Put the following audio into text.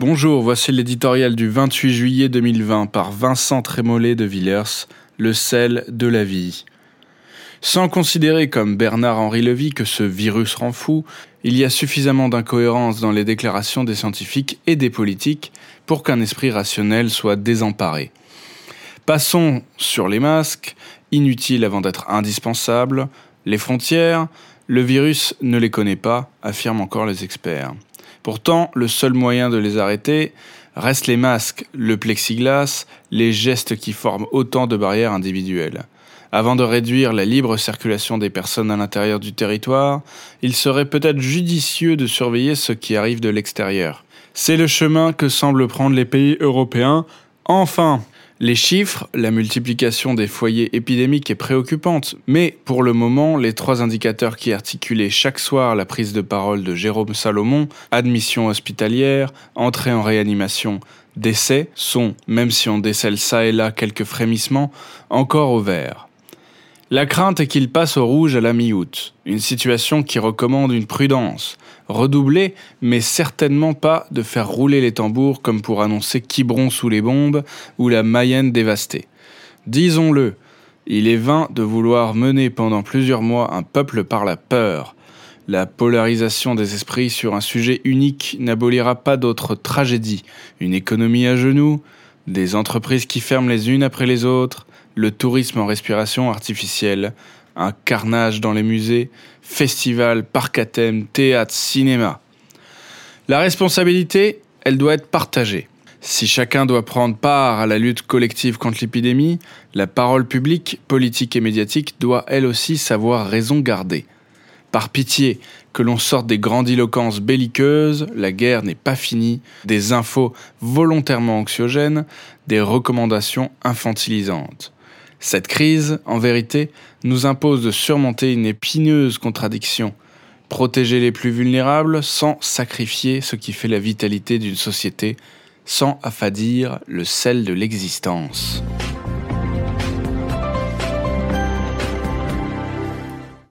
Bonjour, voici l'éditorial du 28 juillet 2020 par Vincent Trémollet de Villers, Le sel de la vie. Sans considérer comme Bernard-Henri Levy que ce virus rend fou, il y a suffisamment d'incohérences dans les déclarations des scientifiques et des politiques pour qu'un esprit rationnel soit désemparé. Passons sur les masques, inutiles avant d'être indispensables, les frontières, le virus ne les connaît pas, affirment encore les experts. Pourtant, le seul moyen de les arrêter reste les masques, le plexiglas, les gestes qui forment autant de barrières individuelles. Avant de réduire la libre circulation des personnes à l'intérieur du territoire, il serait peut-être judicieux de surveiller ce qui arrive de l'extérieur. C'est le chemin que semblent prendre les pays européens. Enfin, les chiffres, la multiplication des foyers épidémiques est préoccupante, mais pour le moment, les trois indicateurs qui articulaient chaque soir la prise de parole de Jérôme Salomon, admission hospitalière, entrée en réanimation, décès, sont, même si on décèle ça et là quelques frémissements, encore au vert. La crainte est qu'il passe au rouge à la mi-août, une situation qui recommande une prudence, redoublée, mais certainement pas de faire rouler les tambours comme pour annoncer Quiberon sous les bombes ou la Mayenne dévastée. Disons-le, il est vain de vouloir mener pendant plusieurs mois un peuple par la peur. La polarisation des esprits sur un sujet unique n'abolira pas d'autres tragédies, une économie à genoux, des entreprises qui ferment les unes après les autres, le tourisme en respiration artificielle, un carnage dans les musées, festivals, parcs à thème, théâtre, cinéma. La responsabilité, elle doit être partagée. Si chacun doit prendre part à la lutte collective contre l'épidémie, la parole publique, politique et médiatique doit elle aussi savoir raison garder. Par pitié, que l'on sorte des grandiloquences belliqueuses, la guerre n'est pas finie, des infos volontairement anxiogènes, des recommandations infantilisantes. Cette crise, en vérité, nous impose de surmonter une épineuse contradiction. Protéger les plus vulnérables sans sacrifier ce qui fait la vitalité d'une société, sans affadir le sel de l'existence.